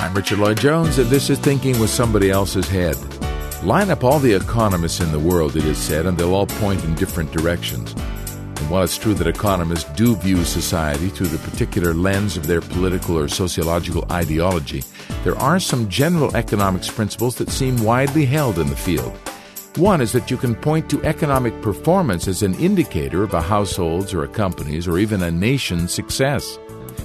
I'm Richard Lloyd Jones, and this is Thinking with Somebody Else's Head. Line up all the economists in the world, it is said, and they'll all point in different directions. And while it's true that economists do view society through the particular lens of their political or sociological ideology, there are some general economics principles that seem widely held in the field. One is that you can point to economic performance as an indicator of a household's or a company's or even a nation's success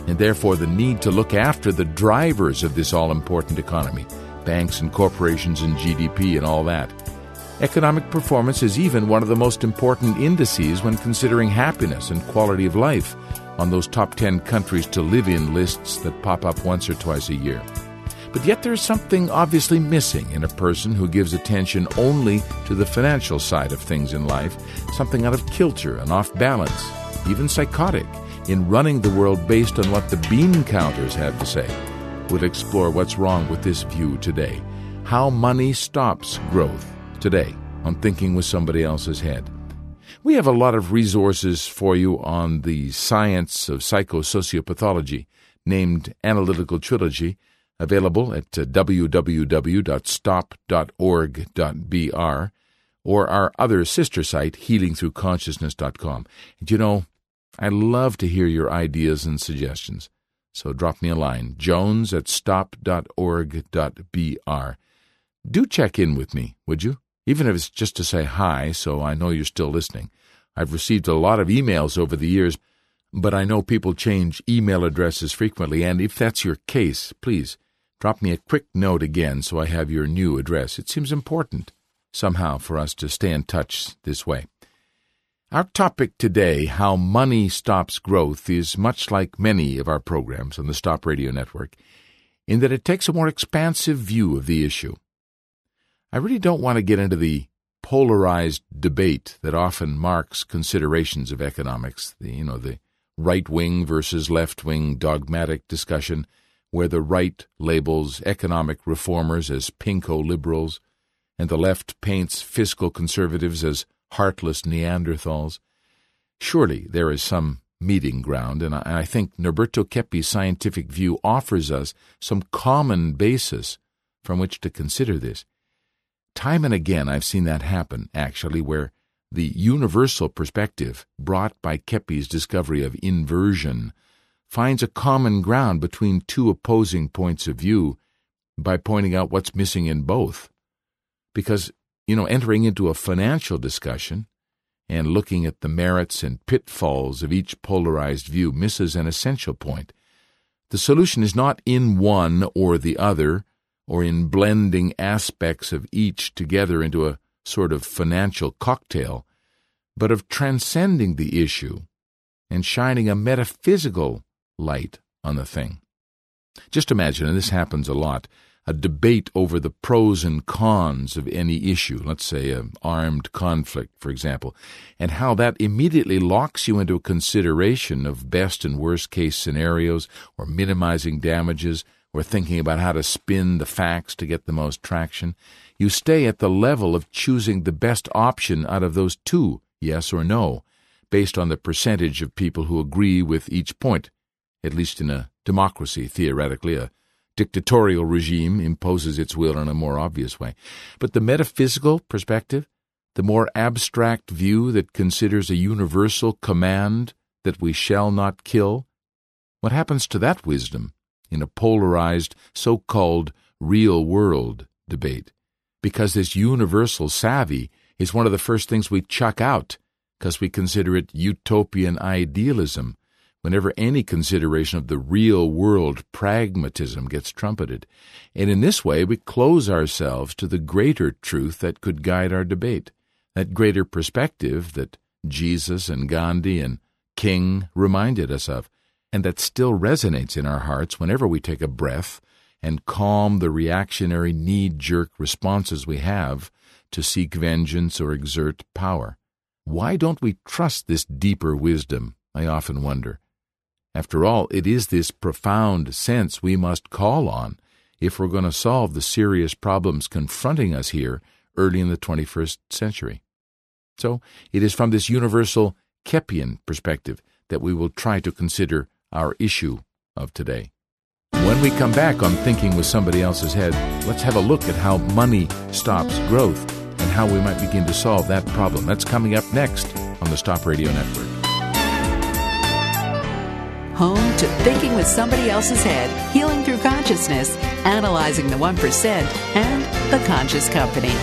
and therefore the need to look after the drivers of this all important economy banks and corporations and GDP and all that. Economic performance is even one of the most important indices when considering happiness and quality of life on those top 10 countries to live in lists that pop up once or twice a year. But yet there's something obviously missing in a person who gives attention only to the financial side of things in life, something out of kilter and off balance, even psychotic in running the world based on what the bean counters have to say. We'll explore what's wrong with this view today. How money stops growth today on Thinking with Somebody Else's Head. We have a lot of resources for you on the science of psychosociopathology named Analytical Trilogy, available at uh, www.stop.org.br or our other sister site, healingthroughconsciousness.com. And you know, I love to hear your ideas and suggestions. So drop me a line, jones at stop.org.br. Do check in with me, would you? Even if it's just to say hi, so I know you're still listening. I've received a lot of emails over the years, but I know people change email addresses frequently, and if that's your case, please drop me a quick note again so I have your new address. It seems important, somehow, for us to stay in touch this way. Our topic today, How Money Stops Growth, is much like many of our programs on the Stop Radio Network, in that it takes a more expansive view of the issue. I really don't want to get into the polarized debate that often marks considerations of economics, the, you know, the right wing versus left wing dogmatic discussion, where the right labels economic reformers as pinko liberals, and the left paints fiscal conservatives as heartless Neanderthals. Surely there is some meeting ground, and I think Norberto Keppe's scientific view offers us some common basis from which to consider this. Time and again I've seen that happen, actually, where the universal perspective brought by Keppe's discovery of inversion finds a common ground between two opposing points of view by pointing out what's missing in both. Because you know, entering into a financial discussion and looking at the merits and pitfalls of each polarized view misses an essential point. The solution is not in one or the other, or in blending aspects of each together into a sort of financial cocktail, but of transcending the issue and shining a metaphysical light on the thing. Just imagine, and this happens a lot, a debate over the pros and cons of any issue, let's say an armed conflict, for example, and how that immediately locks you into a consideration of best and worst case scenarios, or minimizing damages, or thinking about how to spin the facts to get the most traction. You stay at the level of choosing the best option out of those two, yes or no, based on the percentage of people who agree with each point, at least in a democracy, theoretically, a dictatorial regime imposes its will in a more obvious way. But the metaphysical perspective, the more abstract view that considers a universal command that we shall not kill, what happens to that wisdom in a polarized, so called real world debate? Because this universal savvy is one of the first things we chuck out because we consider it utopian idealism whenever any consideration of the real world pragmatism gets trumpeted. And in this way, we close ourselves to the greater truth that could guide our debate, that greater perspective that Jesus and Gandhi and King reminded us of, and that still resonates in our hearts whenever we take a breath and calm the reactionary knee jerk responses we have to seek vengeance or exert power. Why don't we trust this deeper wisdom? I often wonder. After all, it is this profound sense we must call on if we're going to solve the serious problems confronting us here early in the 21st century. So, it is from this universal Keppian perspective that we will try to consider our issue of today. When we come back on Thinking with Somebody Else's Head, let's have a look at how money stops growth and how we might begin to solve that problem. That's coming up next on the Stop Radio Network. Home to Thinking with Somebody Else's Head, Healing Through Consciousness, Analyzing the 1%, and The Conscious Company.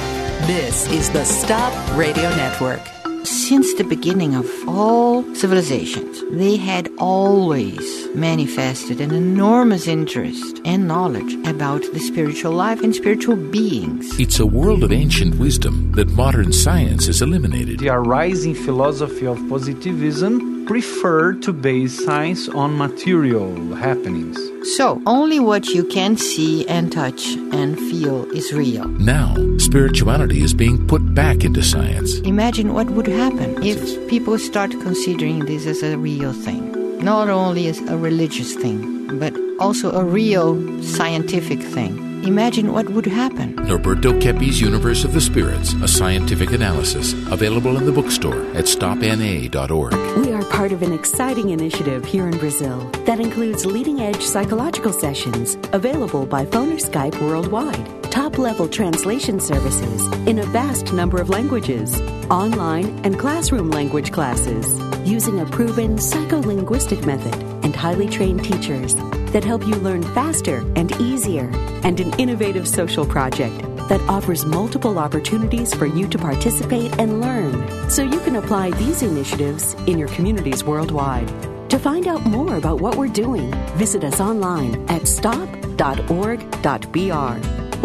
This is the Stop Radio Network. Since the beginning of all civilizations, they had always manifested an enormous interest and knowledge about the spiritual life and spiritual beings. It's a world of ancient wisdom that modern science has eliminated. The arising philosophy of positivism preferred to base science on material happenings. So, only what you can see and touch and feel is real. Now, spirituality is being put back into science. Imagine what would happen if people start considering this as a real thing. Not only as a religious thing, but also a real scientific thing. Imagine what would happen. Norberto Keppe's Universe of the Spirits, a scientific analysis, available in the bookstore at stopna.org. We are part of an exciting initiative here in Brazil that includes leading edge psychological sessions available by phone or Skype worldwide, top level translation services in a vast number of languages, online and classroom language classes, using a proven psycholinguistic method and highly trained teachers that help you learn faster and easier, and an innovative social project that offers multiple opportunities for you to participate and learn so you can apply these initiatives in your communities worldwide. To find out more about what we're doing, visit us online at stop.org.br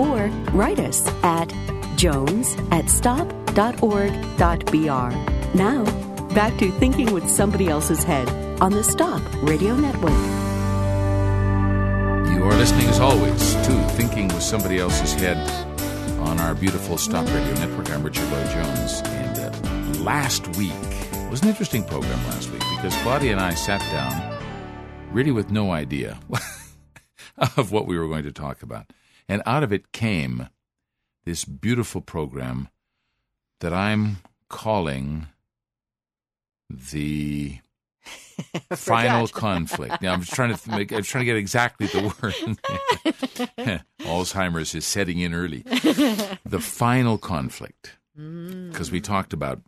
or write us at jones at stop.org.br. Now, back to thinking with somebody else's head on the Stop Radio Network. You are listening, as always, to Thinking with Somebody Else's Head on our beautiful Stop Radio Network. I'm Richard Lloyd Jones. And uh, last week was an interesting program last week because Claudia and I sat down really with no idea of what we were going to talk about. And out of it came this beautiful program that I'm calling the final conflict. Now I'm trying to make, I'm trying to get exactly the word. Alzheimer's is setting in early. The final conflict, because we talked about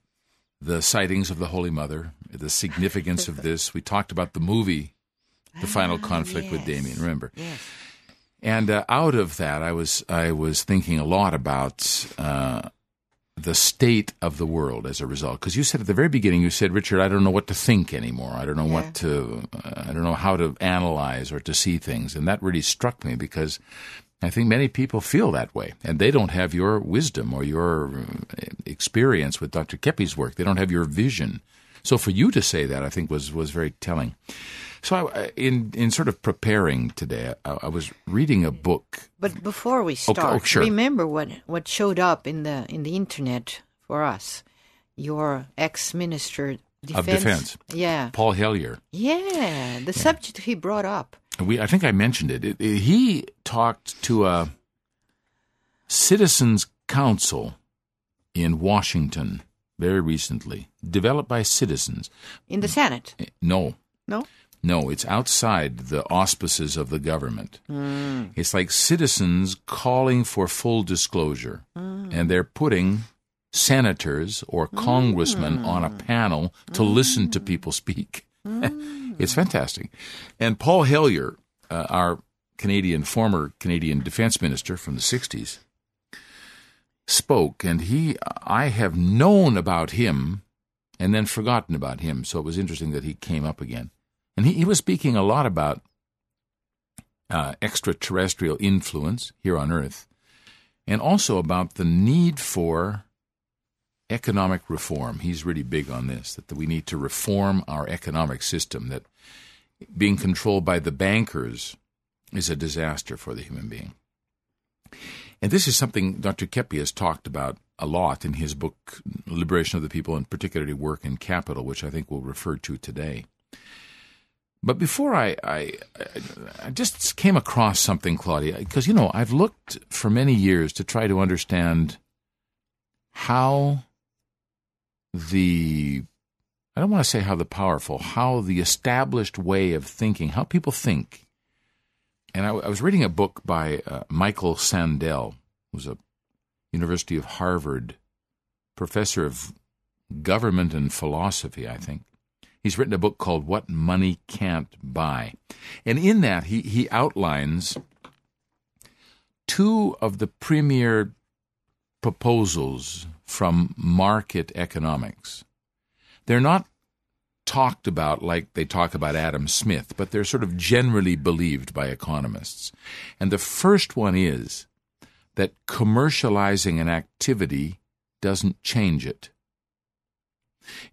the sightings of the Holy Mother, the significance of this. We talked about the movie, The Final Conflict with Damien. Remember? Yes. And uh, out of that, I was I was thinking a lot about uh, the state of the world as a result. Because you said at the very beginning, you said, Richard, I don't know what to think anymore. I don't know Yeah. what to, uh, I don't know how to analyze or to see things. And that really struck me because I think many people feel that way, and they don't have your wisdom or your uh, experience with Dr. Keppe's work. They don't have your vision. So for you to say that, I think was was very telling. So I, in in sort of preparing today, I, I was reading a book. But before we Okay, oh, start, oh, sure. remember what what showed up in the in the internet for us. Your ex-minister Of defense. Yeah. Paul Hellyer. Yeah, the subject he brought up. We, I think I mentioned it. It- it- He talked to a citizens' council in Washington very recently, developed by citizens. In the Senate. Eh, no, No? No, it's outside the auspices of the government. Hmm. It's like citizens calling for full disclosure, hmm. and they're putting senators or hmm. congressmen on a panel to listen to people speak. it's fantastic. And Paul Hellyer, uh, our Canadian former Canadian defense minister from the 60s, spoke, and he I have known about him and then forgotten about him. So it was interesting that he came up again. And he, he was speaking a lot about uh, extraterrestrial influence here on Earth, and also about the need for economic reform. He's really big on this that we need to reform our economic system, that being controlled by the bankers is a disaster for the human being. And this is something Dr. Keppe has talked about a lot in his book, Liberation of the People, and particularly Work and Capital, which I think we'll refer to today. But before I, I, I just came across something, Claudia, because, you know, I've looked for many years to try to understand how the, I don't want to say how the powerful, how the established way of thinking, how people think, and I, I was reading a book by uh, Michael Sandel, who's a University of Harvard professor of government and philosophy, I think. He's written a book called What Money Can't Buy. And in that, he, he outlines two of the premier proposals from market economics. They're not talked about like they talk about Adam Smith, but they're sort of generally believed by economists. And the first one is that commercializing an activity doesn't change it.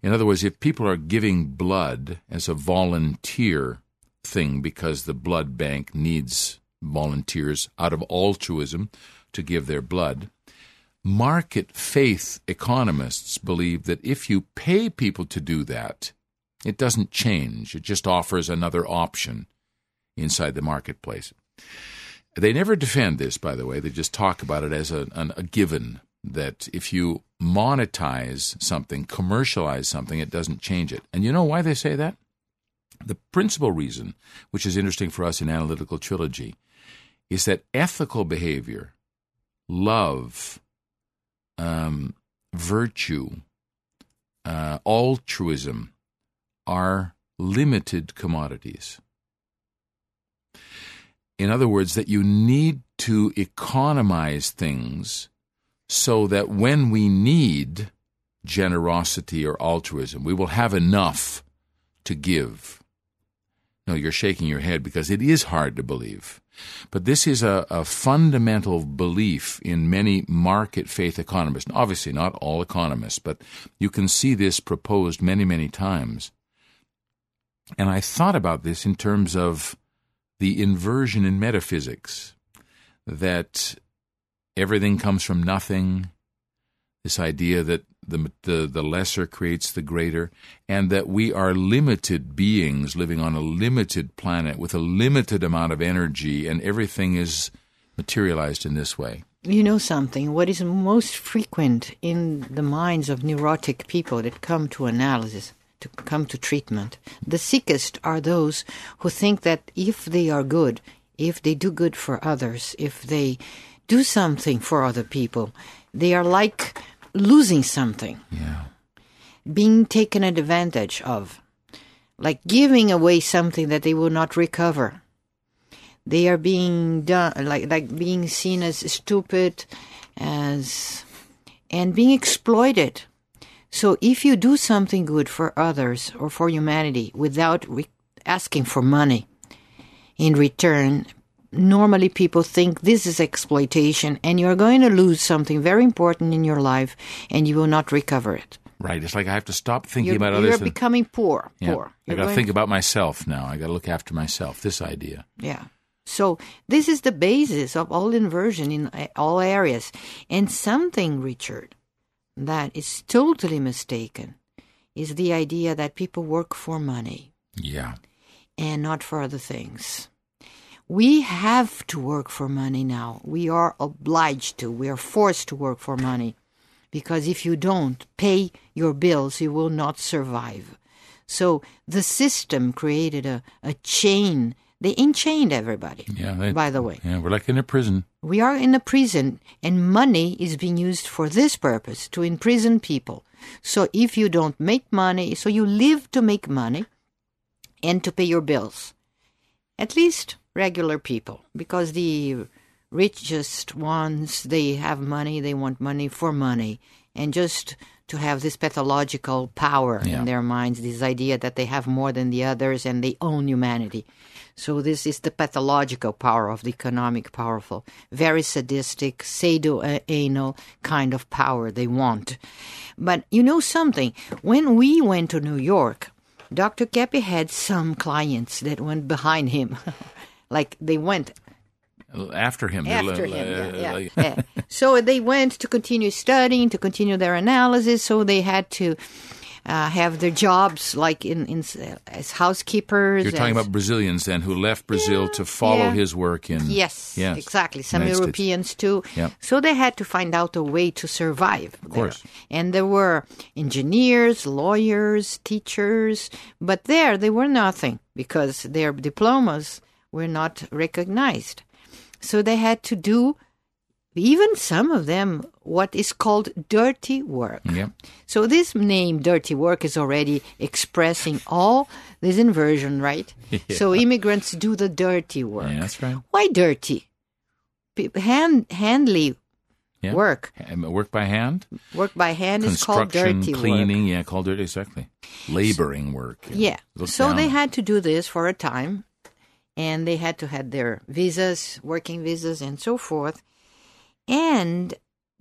In other words, if people are giving blood as a volunteer thing because the blood bank needs volunteers out of altruism to give their blood, market faith economists believe that if you pay people to do that, it doesn't change. It just offers another option inside the marketplace. They never defend this, by the way. They just talk about it as a, an, a given that if you monetize something, commercialize something, it doesn't change it. And you know why they say that? The principal reason, which is interesting for us in Analytical Trilogy, is that ethical behavior, love, um, virtue, uh, altruism are limited commodities. In other words, that you need to economize things so that when we need generosity or altruism, we will have enough to give. No, you're shaking your head because it is hard to believe. But this is a, a fundamental belief in many market faith economists. Obviously, not all economists, but you can see this proposed many, many times. And I thought about this in terms of the inversion in metaphysics that everything comes from nothing, this idea that the, the, the lesser creates the greater, and that we are limited beings living on a limited planet with a limited amount of energy, and everything is materialized in this way. You know something? What is most frequent in the minds of neurotic people that come to analysis, to come to treatment, the sickest are those who think that if they are good, if they do good for others, if they do something for other people, they are like losing something. Yeah. Being taken advantage of. Like giving away something that they will not recover. They are being done like like being seen as stupid as and being exploited. So if you do something good for others or for humanity without re- asking for money in return, normally people think this is exploitation and you're going to lose something very important in your life and you will not recover it. Right. It's like I have to stop thinking You're, about you're and- becoming poor. yeah. Poor. I You're got to think about myself now. I got to look after myself. This idea. Yeah. So this is the basis of all inversion in uh, all areas. And something, Richard, that is totally mistaken is the idea that people work for money Yeah. and not for other things. We have to work for money now. We are obliged to. We are forced to work for money. Because if you don't pay your bills, you will not survive. So the system created a, a chain. They enchained everybody, Yeah. they- by the way. Yeah. We're like in a prison. We are in a prison, and money is being used for this purpose to imprison people. So if you don't make money, so you live to make money and to pay your bills. At least regular people, because the richest ones, they have money, they want money for money, and just to have this pathological power Yeah. in their minds, this idea that they have more than the others and they own humanity. So this is the pathological power of the economic powerful, very sadistic, sado-anal kind of power they want. But you know something? When we went to New York, Dr. Keppe had some clients that went behind him. like they went After him. after him. Yeah, yeah, yeah. So they went to continue studying, to continue their analysis. So they had to uh, have their jobs like in, in as housekeepers. You're talking as- about Brazilians then who left Brazil to follow yeah. his work in. Yes, Yes. exactly. Some United States. Europeans too. Yep. So they had to find out a way to survive. Of course. And there were engineers, lawyers, teachers, but there they were nothing because their diplomas were not recognized. So they had to do, even some of them, what is called dirty work. Yep. So this name, dirty work, is already expressing all this inversion, right? Yeah. So immigrants do the dirty work. Yeah, that's right. Why dirty? Hand, handly Yeah. work, Work by hand, work by hand is called dirty work. cleaning. Yeah, called dirty. Exactly. Laboring work. Yeah. Look So they had to do this for a time, and they had to have their visas, working visas, and so forth. And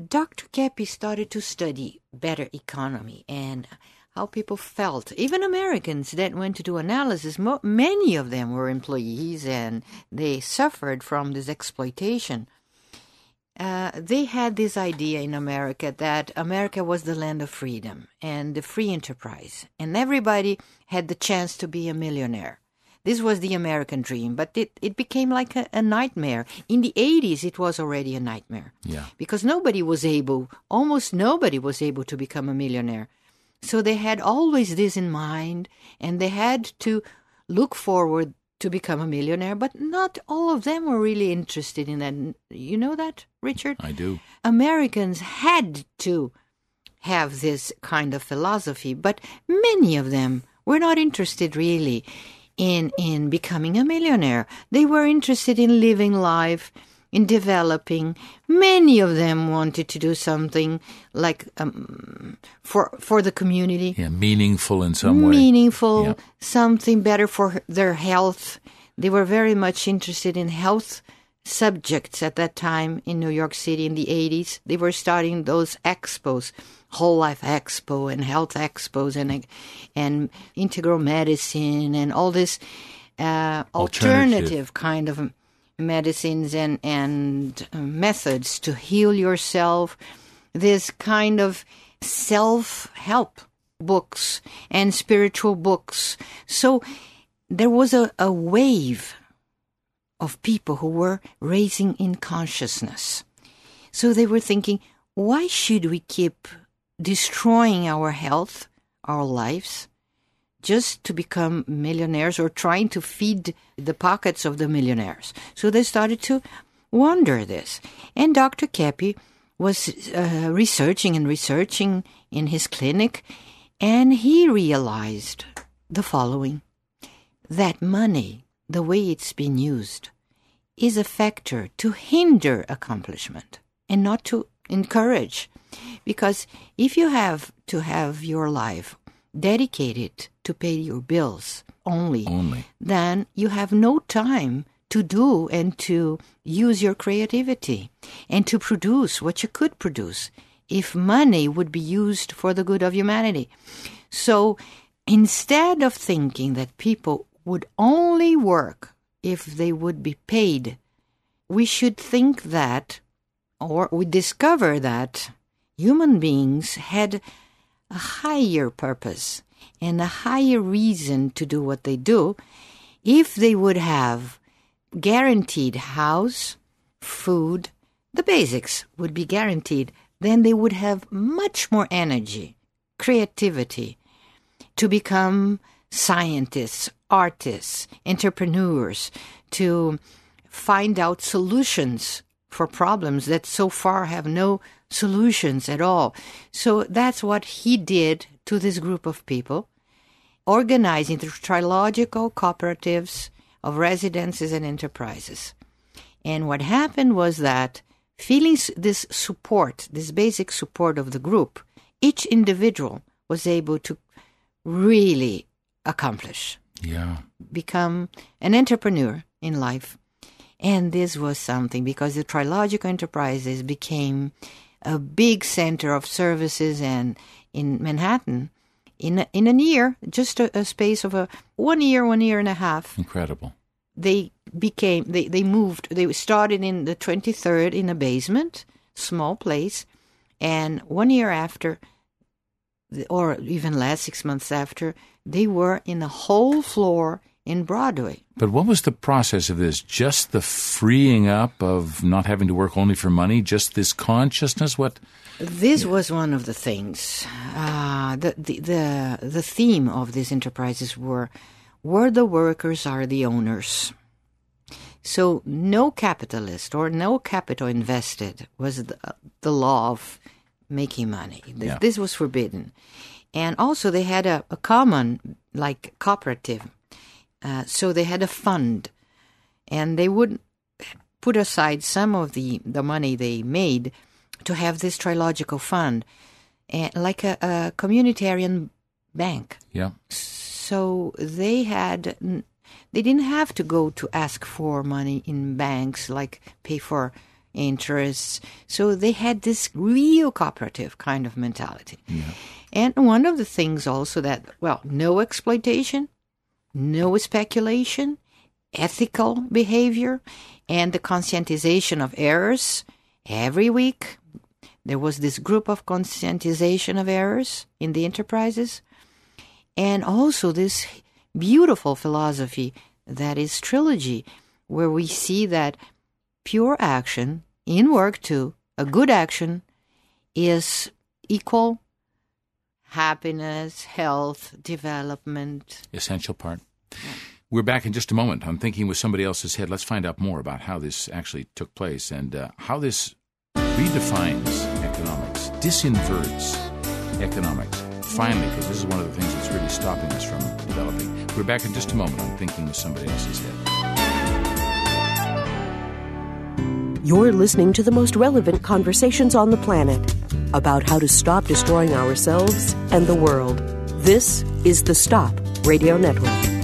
Dr. Keppe started to study better economy and how people felt. Even Americans that went to do analysis, mo- many of them were employees and they suffered from this exploitation. Uh, they had this idea in America that America was the land of freedom and the free enterprise, and everybody had the chance to be a millionaire. This was the American dream, but it, it became like a, a nightmare. In the 80s, it was already a nightmare Yeah. because nobody was able, almost nobody was able to become a millionaire. So they had always this in mind, and they had to look forward to become a millionaire, but not all of them were really interested in that. You know that, Richard? I do. Americans had to have this kind of philosophy, but many of them were not interested really in in becoming a millionaire. They were interested in living life, in developing. Many of them wanted to do something like um, for for the community Yeah, meaningful in some way. meaningful, Yeah. something better for their health. They were very much interested in health subjects at that time in New York City in the 80s. They were starting those expos, Whole Life Expo and Health Expos and and integral medicine and all this uh, Alternative. alternative kind of medicines and and uh, methods to heal yourself. This kind of self help books and spiritual books. So there was a, a wave of people who were raising in consciousness. So they were thinking, why should we keep destroying our health, our lives, just to become millionaires or trying to feed the pockets of the millionaires? So they started to wonder this. And Dr. Keppe was uh, researching and researching in his clinic, and he realized the following that money, the way it's been used, is a factor to hinder accomplishment and not to encourage. Because if you have to have your life dedicated to pay your bills only, Only. then you have no time to do and to use your creativity and to produce what you could produce if money would be used for the good of humanity. So instead of thinking that people would only work if they would be paid, we should think that, or we discover that human beings had a higher purpose and a higher reason to do what they do if they would have guaranteed house, food, the basics would be guaranteed, then they would have much more energy, creativity to become scientists, artists, entrepreneurs, to find out solutions for problems that so far have no solutions at all. So that's what he did to this group of people, organizing the trilogical cooperatives of residences and enterprises. And what happened was that feeling this support, this basic support of the group, each individual was able to really accomplish Yeah. become an entrepreneur in life. And this was something because the Trilogical Enterprises became a big center of services and in Manhattan in a, in a year, just a, a space of a one year, one year and a half, Incredible. they became they, they moved they started in the 23rd in a basement small place and one year after or even less six months after they were in the whole floor in broadway But what was the process of this? Just the freeing up of not having to work only for money? Just this consciousness? What? this was one of the things uh, the, the the the theme of these enterprises were where the workers are the owners So no capitalist or no capital invested was the, the law of making money. This, Yeah. this was forbidden. And also they had a, a common, like cooperative. Uh, so they had a fund and they would put aside some of the, the money they made to have this trilogical fund, and like a, a communitarian bank. Yeah. So they had, they didn't have to go to ask for money in banks, like pay for interests. So they had this real cooperative kind of mentality. And one of the things also that, well, no exploitation, no speculation, ethical behavior, and the conscientization of errors. Every week, there was this group of conscientization of errors in the enterprises, and also this beautiful philosophy that is trilogy, where we see that pure action in work too, a good action, is equal happiness, health, development, essential part. We're back in just a moment. I'm thinking with somebody else's head. Let's find out more about how this actually took place and uh, how this redefines economics, disinverts economics. Finally, because this is one of the things that's really stopping us from developing. We're back in just a moment. I'm thinking with somebody else's head. You're listening to the most relevant conversations on the planet about how to stop destroying ourselves and the world. This is the Stop Radio Network. In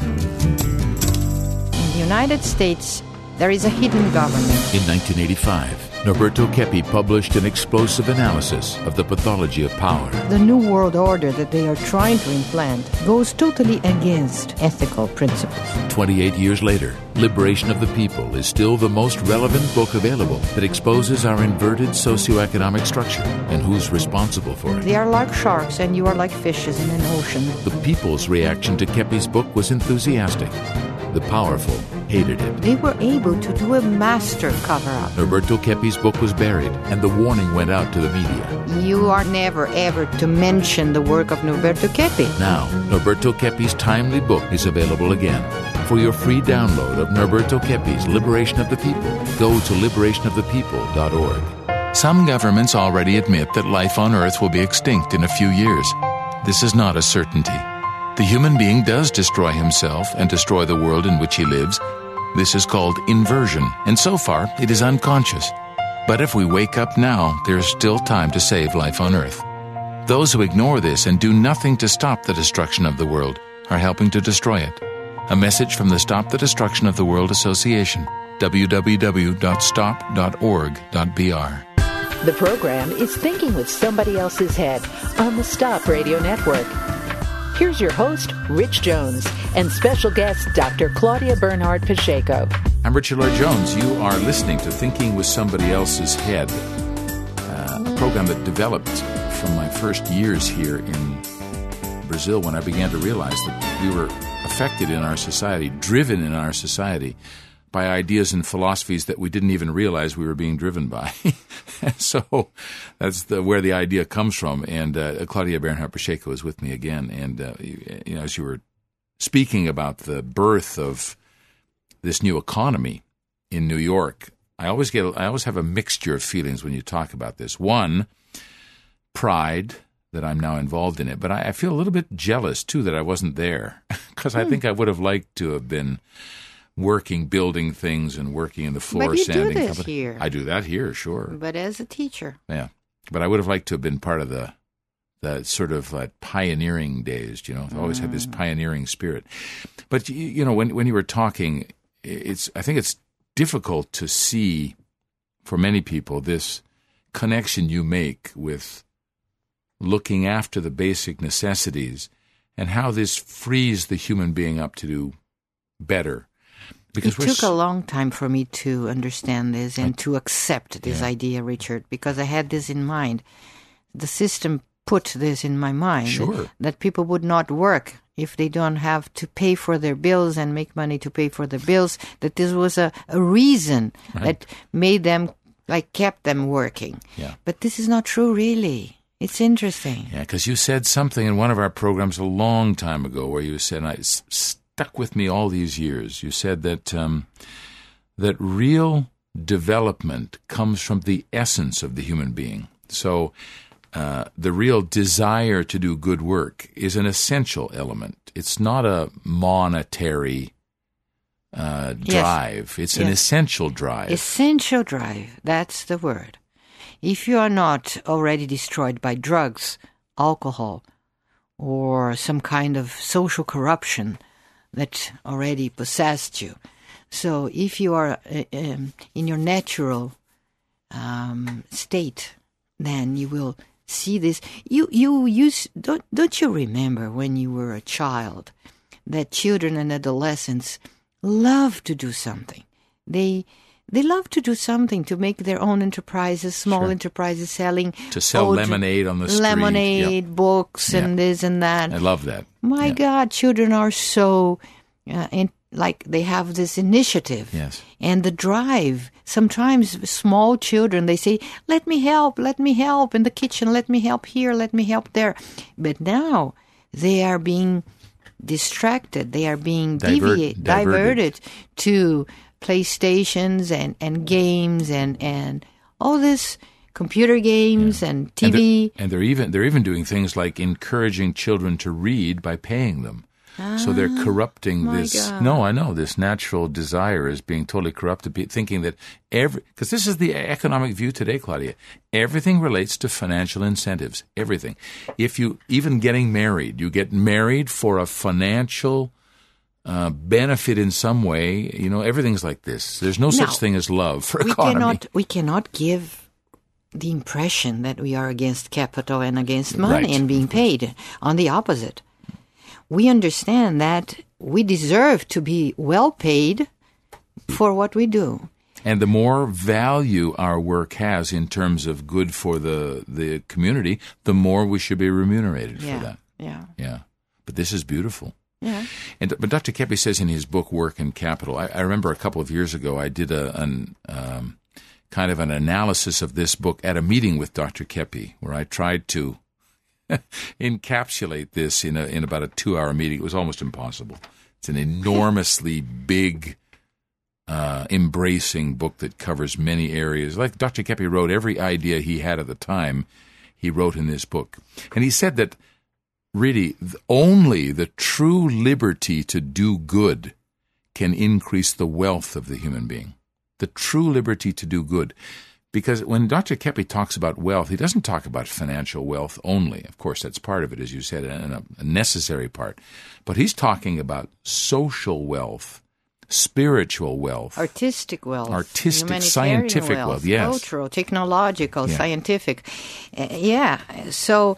the United States, there is a hidden government. In 1985, Norberto Keppe published an explosive analysis of the pathology of power. The New World Order that they are trying to implant goes totally against ethical principles. 28 years later, Liberation of the People is still the most relevant book available that exposes our inverted socioeconomic structure and who's responsible for it. They are like sharks, and you are like fishes in an ocean. The people's reaction to Keppe's book was enthusiastic. The powerful hated it. They were able to do a master cover up. Norberto Keppe's book was buried, and the warning went out to the media. You are never ever to mention the work of Norberto Keppe. Now, Norberto Keppe's timely book is available again. For your free download of Norberto Keppe's Liberation of the People, go to liberationofthepeople.org. Some governments already admit that life on Earth will be extinct in a few years. This is not a certainty. The human being does destroy himself and destroy the world in which he lives. This is called inversion, and so far it is unconscious. But if we wake up now, there is still time to save life on Earth. Those who ignore this and do nothing to stop the destruction of the world are helping to destroy it. A message from the Stop the Destruction of the World Association, www.stop.org.br. The program is Thinking with Somebody Else's Head on the Stop Radio Network. Here's your host, Rich Jones, and special guest, Dr. Claudia Bernhard Pacheco. I'm Richard Lloyd Jones. You are listening to Thinking with Somebody Else's Head, uh, a program that developed from my first years here in Brazil when I began to realize that we were affected in our society, driven in our society by ideas and philosophies that we didn't even realize we were being driven by. so that's the, where the idea comes from. And uh, Claudia Bernhard Pacheco is with me again. And uh, you, you know, as you were speaking about the birth of this new economy in New York, I always get I always have a mixture of feelings when you talk about this. One, pride that I'm now involved in it, but I, I feel a little bit jealous too that I wasn't there because I think I would have liked to have been working, building things, and working in the floor But you do sanding. this company. here. I do that here, sure. But as a teacher, Yeah, but I would have liked to have been part of the the sort of uh, pioneering days. You know, I've always had this pioneering spirit. But you, you know, when when you were talking, it's I think it's difficult to see for many people this connection you make with looking after the basic necessities and how this frees the human being up to do better. Because it took s- a long time for me to understand this and to accept this Yeah. idea, Richard, because I had this in mind. The system put this in my mind Sure. that people would not work if they don't have to pay for their bills and make money to pay for their bills. That this was a, a reason that made them like kept them working. Yeah. But this is not true, really. It's interesting. Yeah, because you said something in one of our programs a long time ago where you said, I, it s- stuck with me all these years. You said that um, that real development comes from the essence of the human being. So, uh, the real desire to do good work is an essential element. It's not a monetary uh, Yes. drive. It's an essential drive. Essential drive, that's the word. If you are not already destroyed by drugs, alcohol, or some kind of social corruption that already possessed you, so if you are uh, um, in your natural um, state, then you will see this. You you use don't don't you remember when you were a child that children and adolescents love to do something. They they love to do something to make their own enterprises, small Sure. enterprises selling To sell lemonade on the street. lemonade, books, and this and that. I love that. My. God, children are so uh, in, like they have this initiative Yes. and the drive. Sometimes small children they say, "Let me help, let me help in the kitchen, let me help here, let me help there." But now they are being distracted. They are being Divert- deviate, diverted. diverted to playstations and and games and and all this computer games and And they're, TV. and they're even they're even doing things like encouraging children to read by paying them. so they're corrupting Ah, this. God. No, I know this natural desire is being totally corrupted. be- Thinking that every because this is the economic view today, Claudia. Everything relates to financial incentives. Everything. If you even getting married, you get married for a financial uh, benefit in some way. You know, everything's like this. There's no such thing as love for we economy. cannot we cannot give the impression that we are against capital and against money Right. and being paid. On the opposite, we understand that we deserve to be well paid for what we do. And the more value our work has in terms of good for the, the community, the more we should be remunerated Yeah, for that. yeah, Yeah. But this is beautiful. Yeah. And but Dr. Keppe says in his book Work and Capital, I, I remember a couple of years ago I did a an um, kind of an analysis of this book at a meeting with Dr. Keppe, where I tried to encapsulate this in a, in about a two hour meeting. It was almost impossible. It's an enormously big, uh, embracing book that covers many areas. Like Dr. Keppe wrote, every idea he had at the time, he wrote in this book, and he said that really only the true liberty to do good can increase the wealth of the human being. The true liberty to do good. Because when Dr. Keppe talks about wealth, he doesn't talk about financial wealth only. Of course, that's part of it, as you said, and a, necessary part. But he's talking about social wealth, spiritual wealth. Artistic wealth, Artistic, scientific wealth, yes. cultural, technological, Yeah. scientific. Uh, yeah. So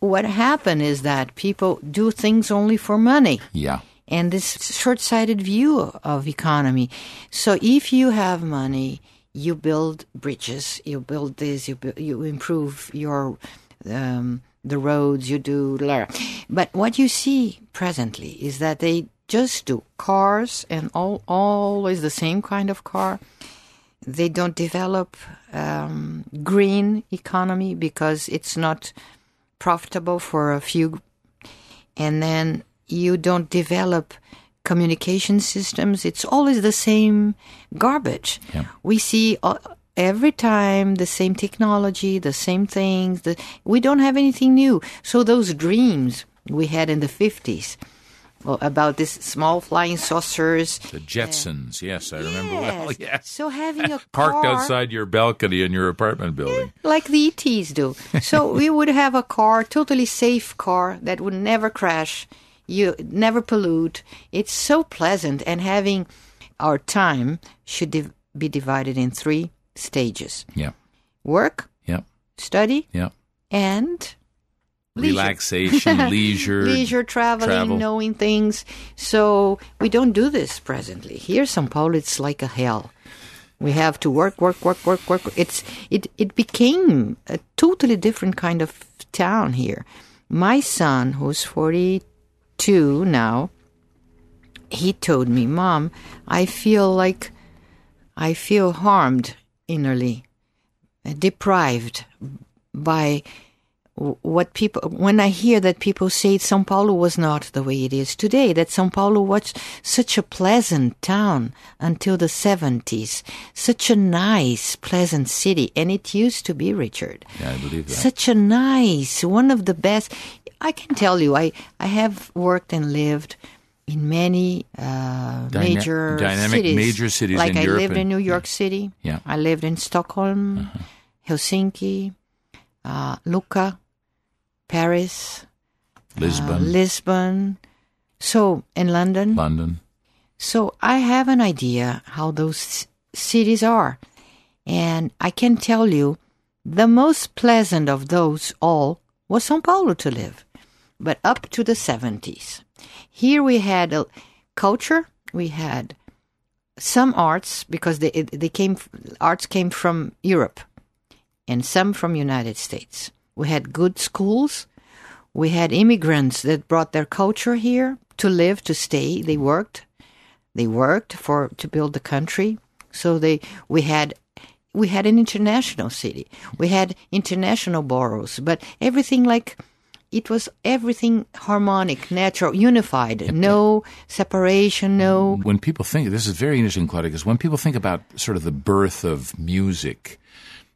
what happened is that people do things only for money. yeah. and this short-sighted view of economy. So if you have money, you build bridges, you build this, you bu- you improve your um, the roads, you do. blah. But what you see presently is that they just do cars and all always the same kind of car. They don't develop um, green economy because it's not profitable for a few and then you don't develop communication systems. It's always the same garbage. Yeah. We see uh, every time the same technology, the same things. The, we don't have anything new. So those dreams we had in the 50s well, about this small flying saucers. The Jetsons, yes, I remember well. Yes. Yes. So having a Parked car, outside your balcony in your apartment building. like the ETs do. So we would have a car, totally safe car that would never crash, you never pollute. It's so pleasant, and having our time should div- be divided in three stages: Yeah. work, Yeah. study, Yeah. and leisure. Relaxation, leisure, leisure traveling, travel. knowing things. So we don't do this presently. Here, São Paulo, it's like a hell. We have to work, work, work, work, work. It's it it became a totally different kind of town here. My son, who's forty two now, he told me, "Mom, I feel like I feel harmed innerly, deprived by what people when I hear that people say São Paulo was not the way it is today, that São Paulo was such a pleasant town until the 70s, such a nice, pleasant city, and it used to be, Richard. Yeah, I believe that. Such a nice, one of the best. I can tell you, I, I have worked and lived in many uh, Dyna- major dynamic cities. major cities like I Europe lived in New York City. Yeah. I lived in Stockholm, Helsinki, uh, Lucca, Paris, uh, Lisbon, Lisbon. So in London. London. So I have an idea how those cities are. And I can tell you the most pleasant of those all was Sao Paulo to live, but up to the 70s. Here we had a culture, we had some arts because they, they came, arts came from Europe and some from United States. We had good schools. We had immigrants that brought their culture here to live, to stay. They worked. They worked for to build the country. So they we had we had an international city. We had international boroughs, but everything like it was everything harmonic, natural, unified. No separation, no When people think, this is very interesting, Claudia, because when people think about sort of the birth of music,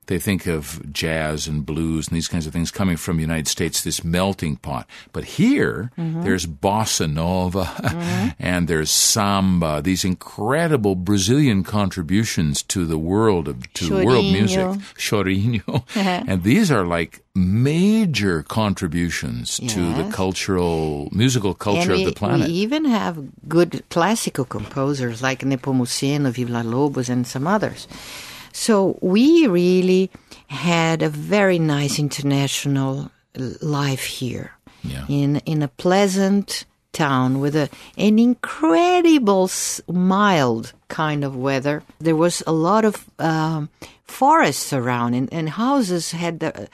they think of jazz and blues and these kinds of things coming from the United States, this melting pot. But here, mm-hmm. there's bossa nova mm-hmm. and there's samba, these incredible Brazilian contributions to the world of to world music, Chorinho. chorinho, and these are like major contributions to the cultural, musical culture of the planet. we even have good classical composers like Nepomuceno, Villa-Lobos, and some others. So we really had a very nice international life here Yeah. in in a pleasant town with a an incredible mild kind of weather. There was a lot of um, forests around, and, and houses had the,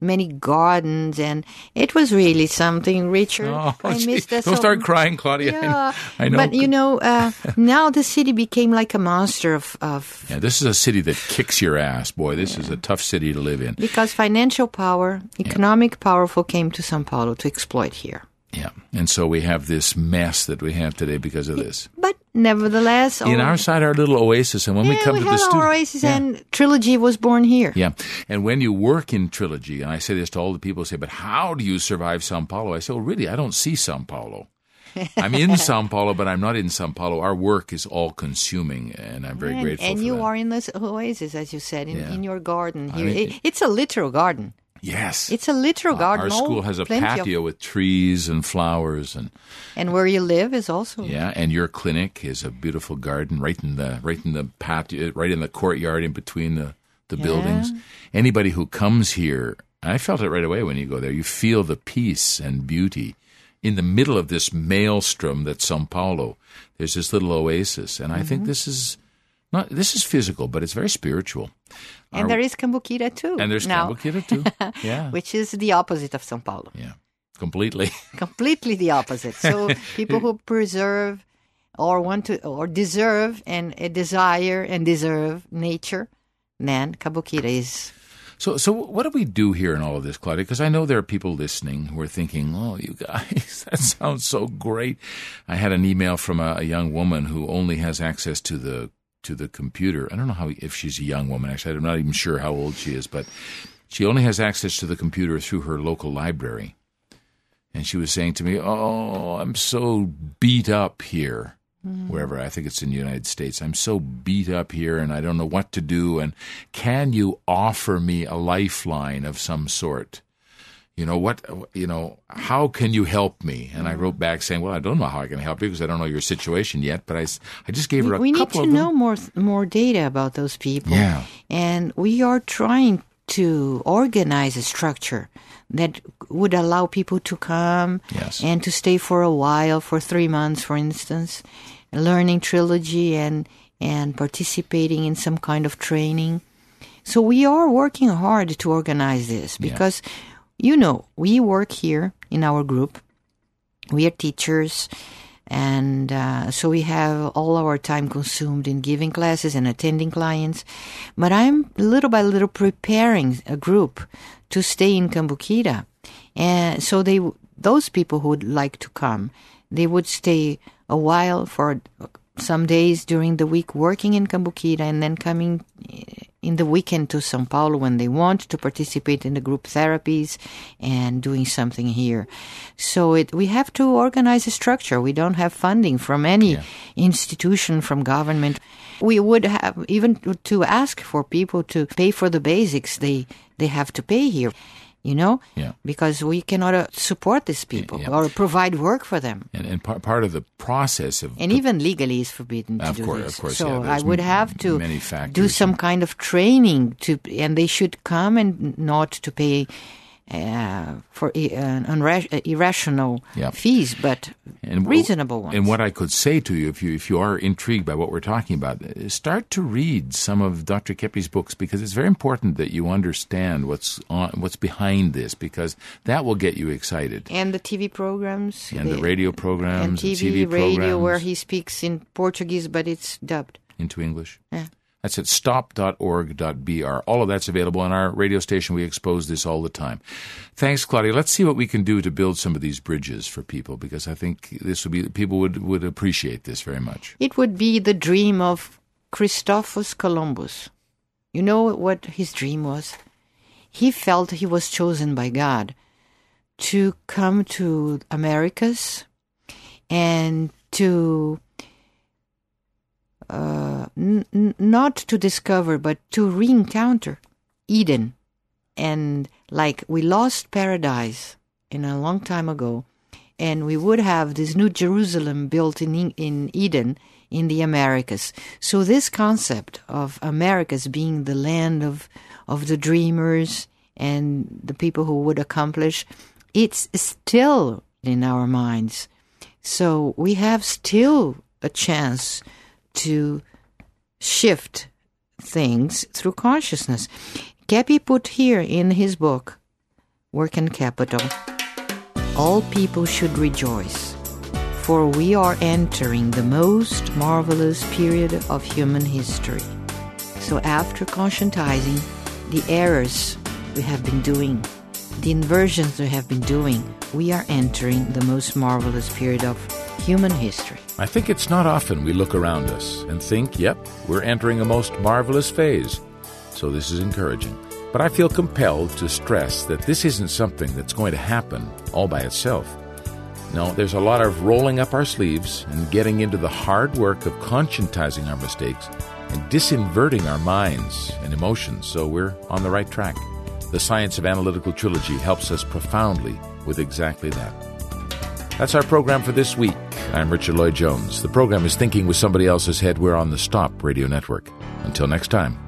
many gardens, and it was really something. Richard, Oh, I gee, missed that. don't so- start crying, Claudia. I- Yeah, I know. but you know, uh, now the city became like a monster of, of Yeah, this is a city that kicks your ass, boy. This is a tough city to live in. because financial power, economic powerful came to São Paulo to exploit here. Yeah, and so we have this mess that we have today because of this. But nevertheless, In oh, our side, our little oasis, and when we come we to the studio, Oasis yeah. and Trilogy was born here. Yeah. And when you work in Trilogy, and I say this to all the people who say, but how do you survive Sao Paulo? I say, well, really, I don't see Sao Paulo. I'm in Sao Paulo, but I'm not in Sao Paulo. Our work is all consuming, and I'm very and, grateful and you that. are in this oasis, as you said, in, Yeah. in your garden here. mean, It- it's a literal garden. Yes. It's a literal garden. Our school has a plenty of- patio with trees and flowers and and where you live is also. Yeah, and your clinic is a beautiful garden right in the right in the patio, right in the courtyard in between the the buildings. Anybody who comes here, I felt it right away when you go there. You feel the peace and beauty in the middle of this maelstrom that's São Paulo. There's this little oasis, and I Mm-hmm. think this is not this is physical, but it's very spiritual. And there is Cambuquira too. and there's now, Cambuquira too. Yeah, which is the opposite of São Paulo. yeah, completely. completely the opposite. So people who preserve or want to or deserve and uh, desire and deserve nature, then Cambuquira is So, so what do we do here in all of this, Claudia? Because I know there are people listening who are thinking, "Oh, you guys, that sounds so great." I had an email from a, a young woman who only has access to the to the computer. I don't know how if she's a young woman. Actually, I'm not even sure how old she is, but she only has access to the computer through her local library. And she was saying to me, "Oh, I'm so beat up here." Mm-hmm. wherever I think it's in the United States. I'm so beat up here and I don't know what to do. And can you offer me a lifeline of some sort? You know what? You know how can you help me? And I wrote back saying, "Well, I don't know how I can help you because I don't know your situation yet." But i, I just gave her a we need to of know them. more more data about those people. Yeah. And we are trying to organize a structure that would allow people to come Yes. and to stay for a while, for three months, for instance, learning trilogy and and participating in some kind of training. So we are working hard to organize this because, you know, we work here in our group. We are teachers, And uh, so we have all our time consumed in giving classes and attending clients. But I'm little by little preparing a group to stay in Cambuquira. And so they, those people who would like to come, they would stay a while for some days during the week working in Cambuquira and then coming in the weekend to Sao Paulo when they want to participate in the group therapies and doing something here. So it, we have to organize a structure. We don't have funding from any yeah. institution, from government. We would have even to ask for people to pay for the basics they, they have to pay here you know? Yeah. Because we cannot uh, support these people yeah. or provide work for them. And, and part, part of the process of. And even legally is forbidden to of do course, this. Of course, so yeah, I would have to do some kind of training to, and they should come and not to pay uh, for uh, irrational yep. fees, but and reasonable ones. And what I could say to you, if you if you are intrigued by what we're talking about, start to read some of Dr. Keppe's books because it's very important that you understand what's on, what's behind this because that will get you excited. And the TV programs, and the, the radio programs, and TV, TV radio programs. where he speaks in Portuguese, but it's dubbed into English. Yeah. That's at stop.org.br. All of that's available on our radio station. We expose this all the time. Thanks, Claudia. Let's see what we can do to build some of these bridges for people because I think this would be people would, would appreciate this very much. It would be the dream of Christophus Columbus. You know what his dream was? He felt he was chosen by God to come to Americas and to uh, n- not to discover, but to re-encounter Eden. And like we lost paradise in a long time ago, and we would have this new Jerusalem built in in Eden in the Americas. So this concept of Americas being the land of of the dreamers and the people who would accomplish, it's still in our minds. So we have still a chance to shift things through consciousness. Keppe put here in his book, Work and Capital All people should rejoice, for we are entering the most marvelous period of human history. So, after conscientizing the errors we have been doing, the inversions we have been doing, we are entering the most marvelous period of human history. I think it's not often we look around us and think, yep, we're entering a most marvelous phase. So this is encouraging. But I feel compelled to stress that this isn't something that's going to happen all by itself. No, there's a lot of rolling up our sleeves and getting into the hard work of conscientizing our mistakes and disinverting our minds and emotions so we're on the right track. The Science of Analytical Trilogy helps us profoundly with exactly that. That's our program for this week. I'm Richard Lloyd Jones. The program is Thinking with Somebody Else's Head. We're on the Stop Radio Network. Until next time.